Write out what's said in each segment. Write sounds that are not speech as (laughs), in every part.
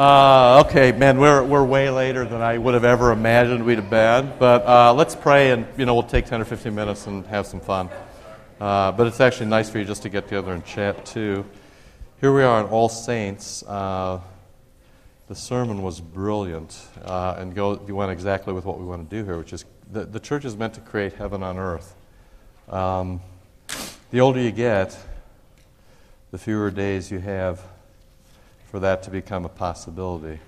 Uh, okay, man, we're, we're way later than I would have ever imagined we'd have been. But uh, let's pray, and you know we'll take 10 or 15 minutes and have some fun. Uh, but it's actually nice for you just to get together and chat too. Here we are on All Saints. Uh, the sermon was brilliant, uh, and go, you went exactly with what we want to do here, which is the, the church is meant to create heaven on earth. Um, the older you get, the fewer days you have for that to become a possibility.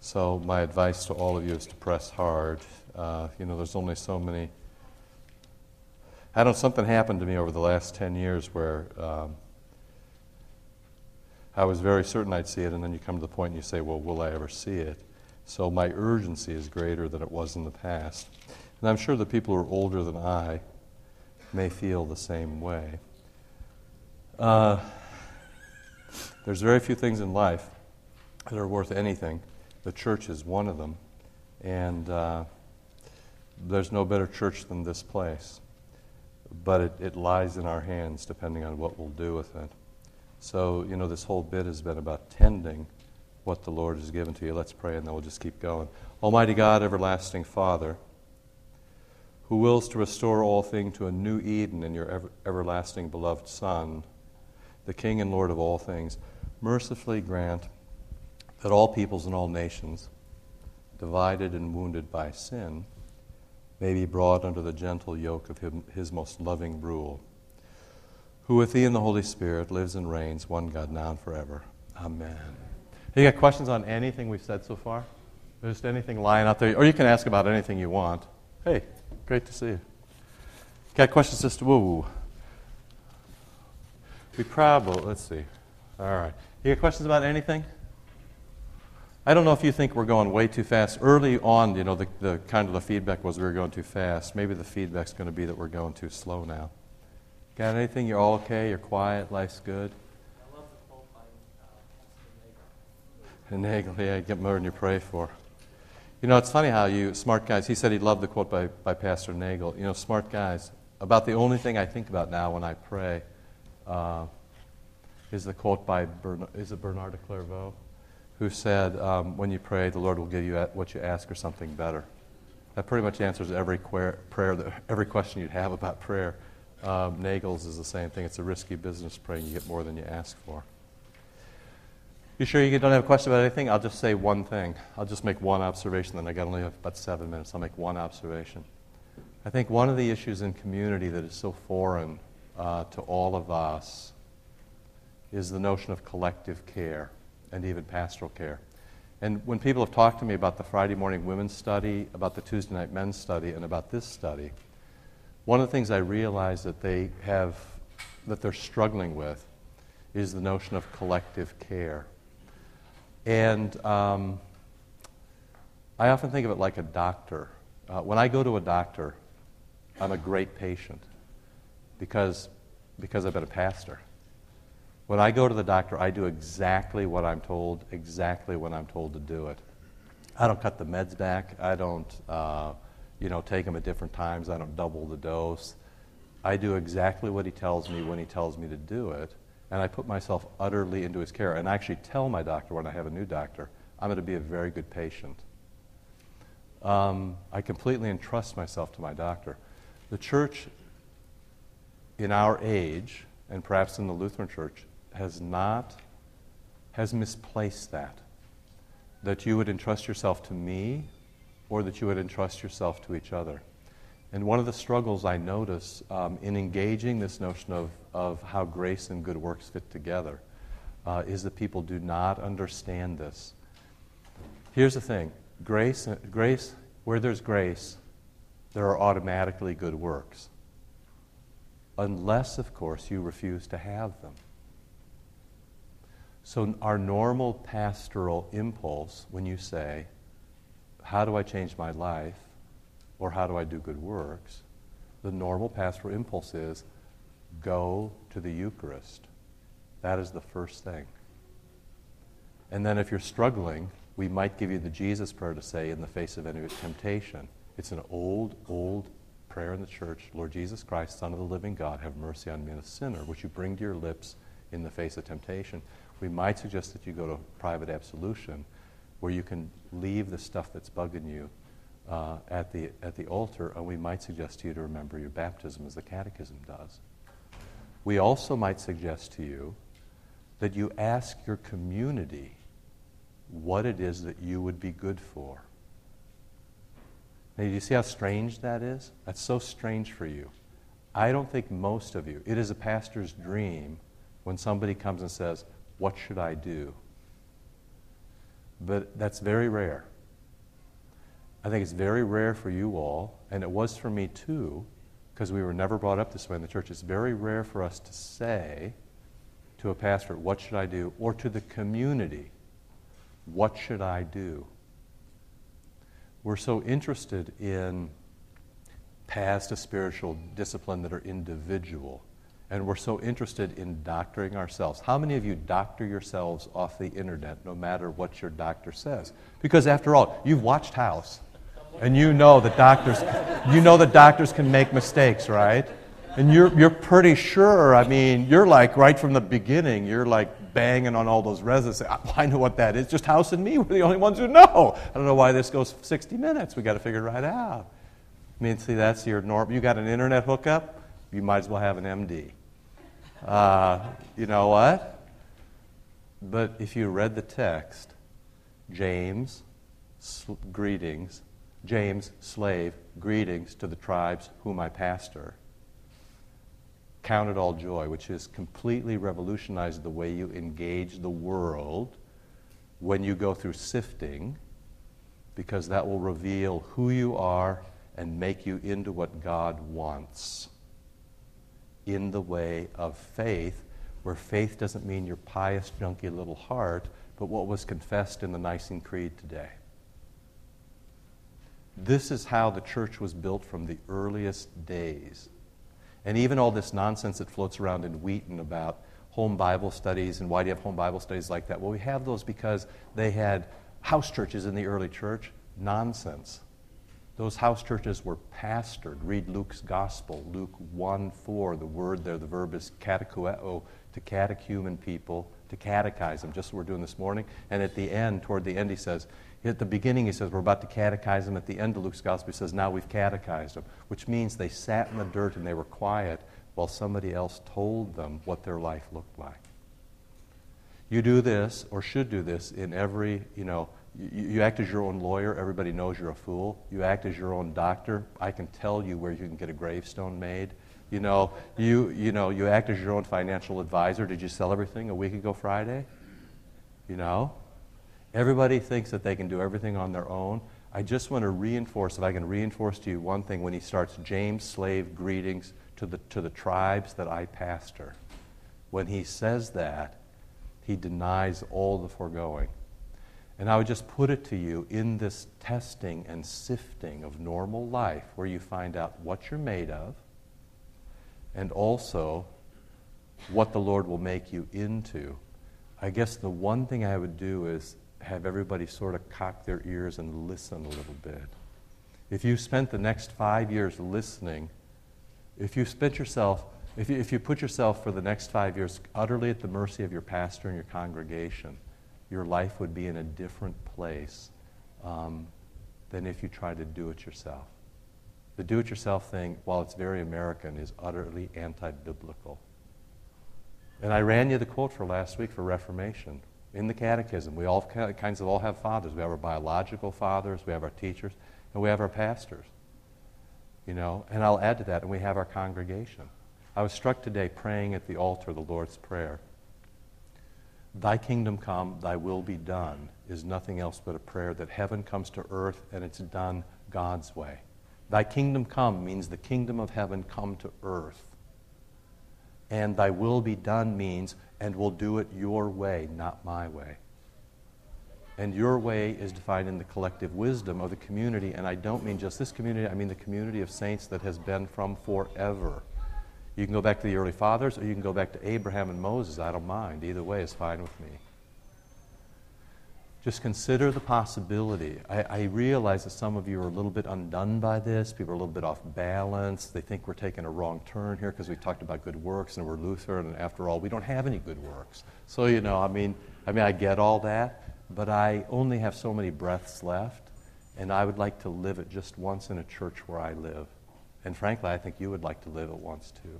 So, my advice to all of you is to press hard. Uh, you know, there's only so many. I don't know, something happened to me over the last 10 years where um, I was very certain I'd see it, and then you come to the point and you say, well, will I ever see it? So, my urgency is greater than it was in the past. And I'm sure the people who are older than I may feel the same way. Uh, there's very few things in life that are worth anything. The church is one of them. And uh, there's no better church than this place. But it, it lies in our hands depending on what we'll do with it. So, you know, this whole bit has been about tending what the Lord has given to you. Let's pray and then we'll just keep going. Almighty God, everlasting Father, who wills to restore all things to a new Eden in your ever, everlasting beloved Son, the King and Lord of all things mercifully grant that all peoples and all nations, divided and wounded by sin, may be brought under the gentle yoke of him, his most loving rule, who with thee and the Holy Spirit lives and reigns, one God, now and forever. Amen. Have you got questions on anything we've said so far? Just anything lying out there? Or you can ask about anything you want. Hey, great to see you. Got questions, Sister Woo? We probably, let's see. All right. You got questions about anything? I don't know if you think we're going way too fast. Early on, you know, the, the kind of the feedback was we were going too fast. Maybe the feedback's going to be that we're going too slow now. Got anything? You're all okay? You're quiet? Life's good? I love the quote by uh, Pastor Nagel, yeah, get more than you pray for. You know, it's funny how you, smart guys, he said he loved the quote by, by Pastor Nagel. You know, smart guys, about the only thing I think about now when I pray uh, is the quote by Bernard, is it Bernard de Clairvaux, who said, um, "When you pray, the Lord will give you what you ask or something better." That pretty much answers every prayer, (laughs) every question you'd have about prayer. Um, Nagel's is the same thing. It's a risky business praying. You get more than you ask for. You sure you don't have a question about anything? I'll just say one thing. I'll just make one observation. Then I got only have about seven minutes. I'll make one observation. I think one of the issues in community that is so foreign uh, to all of us is the notion of collective care and even pastoral care. And when people have talked to me about the Friday morning women's study, about the Tuesday night men's study, and about this study, one of the things I realize that they have, that they're struggling with, is the notion of collective care. And um, I often think of it like a doctor. Uh, when I go to a doctor, I'm a great patient because, because I've been a pastor. When I go to the doctor, I do exactly what I'm told, exactly when I'm told to do it. I don't cut the meds back. I don't, uh, you know, take them at different times. I don't double the dose. I do exactly what he tells me when he tells me to do it, and I put myself utterly into his care. And I actually tell my doctor when I have a new doctor, I'm going to be a very good patient. Um, I completely entrust myself to my doctor. The church in our age, and perhaps in the Lutheran church, has not, has misplaced that. That you would entrust yourself to me or that you would entrust yourself to each other. And one of the struggles I notice um, in engaging this notion of, of how grace and good works fit together uh, is that people do not understand this. Here's the thing grace, grace, where there's grace, there are automatically good works. Unless, of course, you refuse to have them. So, our normal pastoral impulse when you say, How do I change my life? or How do I do good works? the normal pastoral impulse is, Go to the Eucharist. That is the first thing. And then, if you're struggling, we might give you the Jesus prayer to say in the face of any temptation. It's an old, old prayer in the church Lord Jesus Christ, Son of the living God, have mercy on me, a sinner, which you bring to your lips in the face of temptation. We might suggest that you go to private absolution where you can leave the stuff that's bugging you uh, at, the, at the altar, and we might suggest to you to remember your baptism as the Catechism does. We also might suggest to you that you ask your community what it is that you would be good for. Now, do you see how strange that is? That's so strange for you. I don't think most of you, it is a pastor's dream when somebody comes and says, What should I do? But that's very rare. I think it's very rare for you all, and it was for me too, because we were never brought up this way in the church. It's very rare for us to say to a pastor, What should I do? or to the community, What should I do? We're so interested in paths to spiritual discipline that are individual. And we're so interested in doctoring ourselves. How many of you doctor yourselves off the internet no matter what your doctor says? Because after all, you've watched House. And you know that doctors you know that doctors can make mistakes, right? And you're you're pretty sure, I mean, you're like right from the beginning, you're like banging on all those resins. Ah, I know what that is. Just House and me, (laughs) we're the only ones who know. I don't know why this goes 60 minutes. We got to figure it right out. I mean, see, that's your norm. You got an internet hookup, you might as well have an MD. Uh, you know what? But if you read the text, James, sl- greetings, James, slave, greetings to the tribes whom I pastor. Count it all joy, which has completely revolutionized the way you engage the world when you go through sifting, because that will reveal who you are and make you into what God wants in the way of faith, where faith doesn't mean your pious, junky little heart, but what was confessed in the Nicene Creed today. This is how the church was built from the earliest days. And even all this nonsense that floats around in Wheaton about home Bible studies and why do you have home Bible studies like that? Well, we have those because they had house churches in the early church. Nonsense. Those house churches were pastored. Read Luke's gospel, Luke 1 4. The word there, the verb is katecheo, to catechumen people, to catechize them, just what we're doing this morning. And at the end, toward the end, he says, at the beginning, he says, we're about to catechize them. At the end of Luke's gospel, he says, now we've catechized them, which means they sat in the dirt and they were quiet while somebody else told them what their life looked like. You do this, or should do this, in every, you know, you, you, act as your own lawyer, everybody knows you're a fool. You act as your own doctor, I can tell you where you can get a gravestone made. You know, you, you know, you act as your own financial advisor. Did you sell everything a week ago Friday? You know? Everybody thinks that they can do everything on their own. I just want to reinforce, if I can reinforce to you one thing when he starts James' slave greetings to the, to the tribes that I pastor. When he says that, he denies all the foregoing. And I would just put it to you in this testing and sifting of normal life where you find out what you're made of and also what the Lord will make you into. I guess the one thing I would do is have everybody sort of cock their ears and listen a little bit. If you spent the next five years listening, if you spent yourself, if you, if you put yourself for the next five years utterly at the mercy of your pastor and your congregation, your life would be in a different place um, than if you tried to do it yourself. The do it yourself thing, while it's very American, is utterly anti biblical. And I ran you the quote for last week for Reformation in the catechism. We all kinds of all have fathers. We have our biological fathers, we have our teachers, and we have our pastors. You know, and I'll add to that, and we have our congregation. I was struck today praying at the altar the Lord's Prayer. Thy kingdom come, thy will be done, is nothing else but a prayer that heaven comes to earth and it's done God's way. Thy kingdom come means the kingdom of heaven come to earth. And thy will be done means, and we'll do it your way, not my way. And your way is defined in the collective wisdom of the community. And I don't mean just this community, I mean the community of saints that has been from forever. You can go back to the early fathers, or you can go back to Abraham and Moses. I don't mind. Either way is fine with me. just consider the possibility. I, I, realize that some of you are a little bit undone by this. People are a little bit off balance. They think we're taking a wrong turn here because we talked about good works and we're Lutheran, and after all, we don't have any good works. So, you know, I mean, I mean, I get all that, but I only have so many breaths left, and I would like to live it just once in a church where I live. And frankly, I think you would like to live it once too.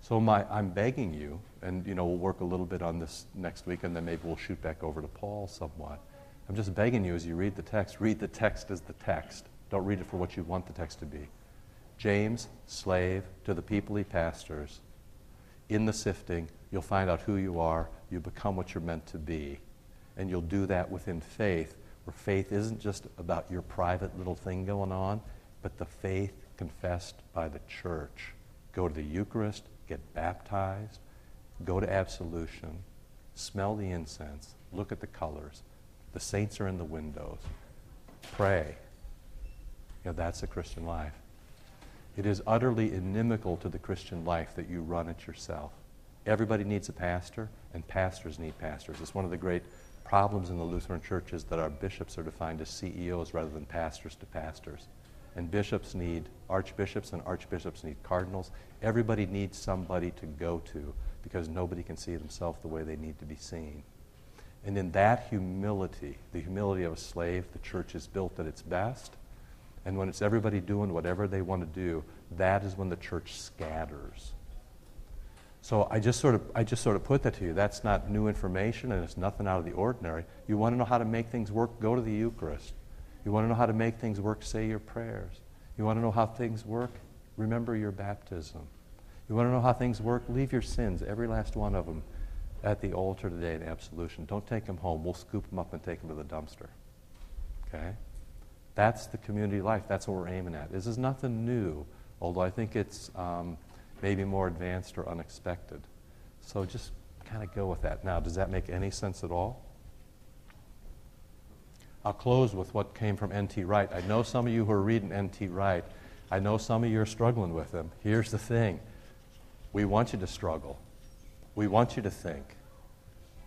So my, I'm begging you, and you know we'll work a little bit on this next week, and then maybe we'll shoot back over to Paul somewhat. I'm just begging you as you read the text, read the text as the text. Don't read it for what you want the text to be. James, slave to the people he pastors. In the sifting, you'll find out who you are. You become what you're meant to be. And you'll do that within faith, where faith isn't just about your private little thing going on, but the faith confessed by the church. Go to the Eucharist, get baptized, go to absolution, smell the incense, look at the colors. The saints are in the windows. Pray. You know, that's the Christian life. It is utterly inimical to the Christian life that you run it yourself. Everybody needs a pastor, and pastors need pastors. It's one of the great problems in the Lutheran churches that our bishops are defined as CEOs rather than pastors to pastors. And bishops need archbishops, and archbishops need cardinals. Everybody needs somebody to go to because nobody can see themselves the way they need to be seen. And in that humility, the humility of a slave, the church is built at its best. And when it's everybody doing whatever they want to do, that is when the church scatters. So I just sort of I just sort of put that to you. That's not new information and it's nothing out of the ordinary. You want to know how to make things work, go to the Eucharist. You want to know how to make things work, say your prayers. You want to know how things work, remember your baptism. You want to know how things work, leave your sins, every last one of them, at the altar today in absolution. Don't take them home. We'll scoop them up and take them to the dumpster. Okay? That's the community life. That's what we're aiming at. This is nothing new, although I think it's um, maybe more advanced or unexpected. So just kind of go with that. Now, does that make any sense at all? I'll close with what came from N.T. Wright. I know some of you who are reading N.T. Wright. I know some of you are struggling with him. Here's the thing we want you to struggle, we want you to think.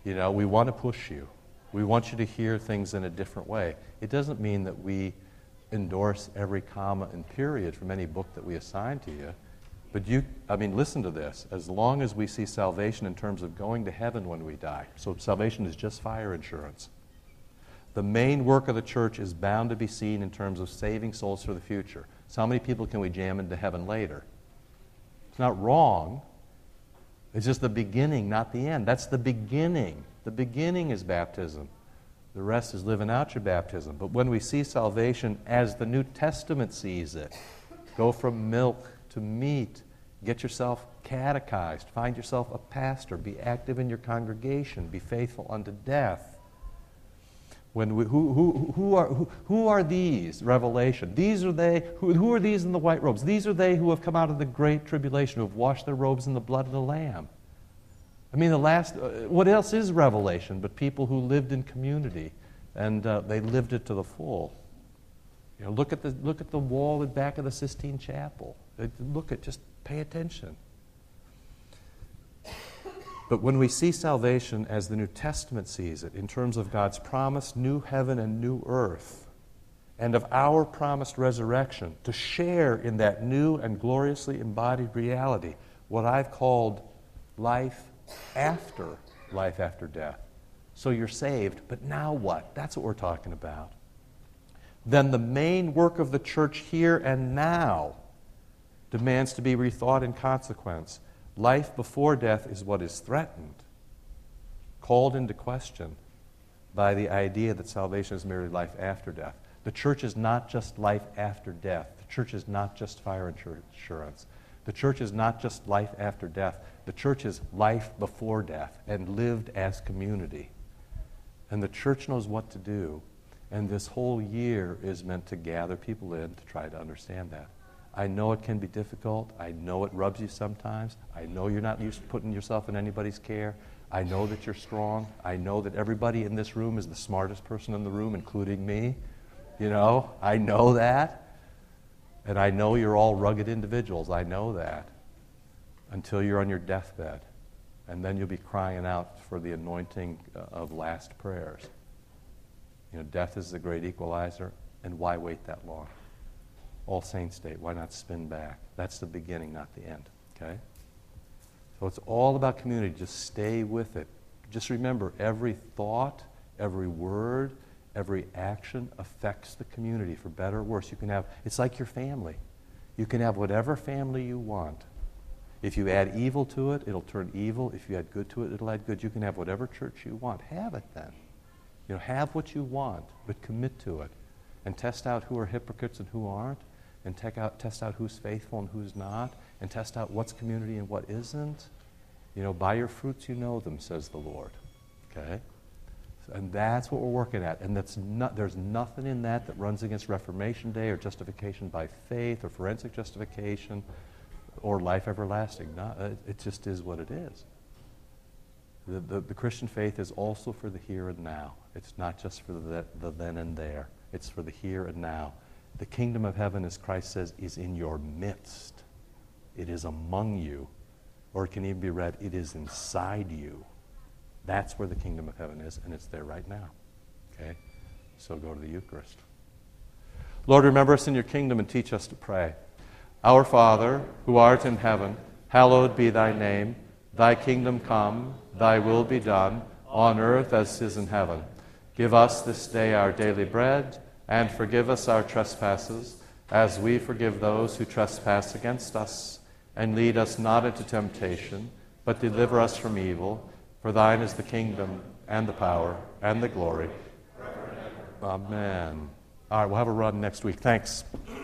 You know, we want to push you. We want you to hear things in a different way. It doesn't mean that we endorse every comma and period from any book that we assign to you. But you, I mean, listen to this. As long as we see salvation in terms of going to heaven when we die, so salvation is just fire insurance. The main work of the church is bound to be seen in terms of saving souls for the future. So, how many people can we jam into heaven later? It's not wrong. It's just the beginning, not the end. That's the beginning. The beginning is baptism. The rest is living out your baptism. But when we see salvation as the New Testament sees it, go from milk to meat, get yourself catechized, find yourself a pastor, be active in your congregation, be faithful unto death when we, who, who, who, are, who, who are these? Revelation. These are they, who, who are these in the white robes? These are they who have come out of the great tribulation, who have washed their robes in the blood of the Lamb. I mean, the last, uh, what else is Revelation but people who lived in community and uh, they lived it to the full? You know, look at the, look at the wall at the back of the Sistine Chapel. Look at, just pay attention. But when we see salvation as the New Testament sees it, in terms of God's promised new heaven and new earth, and of our promised resurrection, to share in that new and gloriously embodied reality, what I've called life after life after death. So you're saved, but now what? That's what we're talking about. Then the main work of the church here and now demands to be rethought in consequence. Life before death is what is threatened, called into question by the idea that salvation is merely life after death. The church is not just life after death. The church is not just fire insurance. The church is not just life after death. The church is life before death and lived as community. And the church knows what to do. And this whole year is meant to gather people in to try to understand that. I know it can be difficult. I know it rubs you sometimes. I know you're not used to putting yourself in anybody's care. I know that you're strong. I know that everybody in this room is the smartest person in the room, including me. You know, I know that. And I know you're all rugged individuals. I know that. Until you're on your deathbed. And then you'll be crying out for the anointing uh, of last prayers. You know, death is the great equalizer, and why wait that long? All Saints' Day, why not spin back? That's the beginning, not the end. Okay? So it's all about community. Just stay with it. Just remember every thought, every word, every action affects the community for better or worse. You can have, it's like your family. You can have whatever family you want. If you add evil to it, it'll turn evil. If you add good to it, it'll add good. You can have whatever church you want. Have it then. You know, have what you want, but commit to it. And test out who are hypocrites and who aren't. And out, test out who's faithful and who's not. And test out what's community and what isn't. You know, by your fruits you know them, says the Lord. Okay? And that's what we're working at. And that's not, there's nothing in that that runs against Reformation Day or justification by faith or forensic justification or life everlasting. Not, uh, it, it just is what it is. The, the, the, Christian faith is also for the here and now. It's not just for the, the then and there. It's for the here and now. The kingdom of heaven, as Christ says, is in your midst. It is among you. Or it can even be read, it is inside you. That's where the kingdom of heaven is, and it's there right now. Okay? So go to the Eucharist. Lord, remember us in your kingdom and teach us to pray. Our Father, who art in heaven, hallowed be thy name. Thy kingdom come, thy will be done, on earth as it is in heaven. Give us this day our daily bread, and forgive us our trespasses, as we forgive those who trespass against us. And lead us not into temptation, but deliver us from evil. For thine is the kingdom and the power and the glory. Amen. All right, we'll have a run next week. Thanks.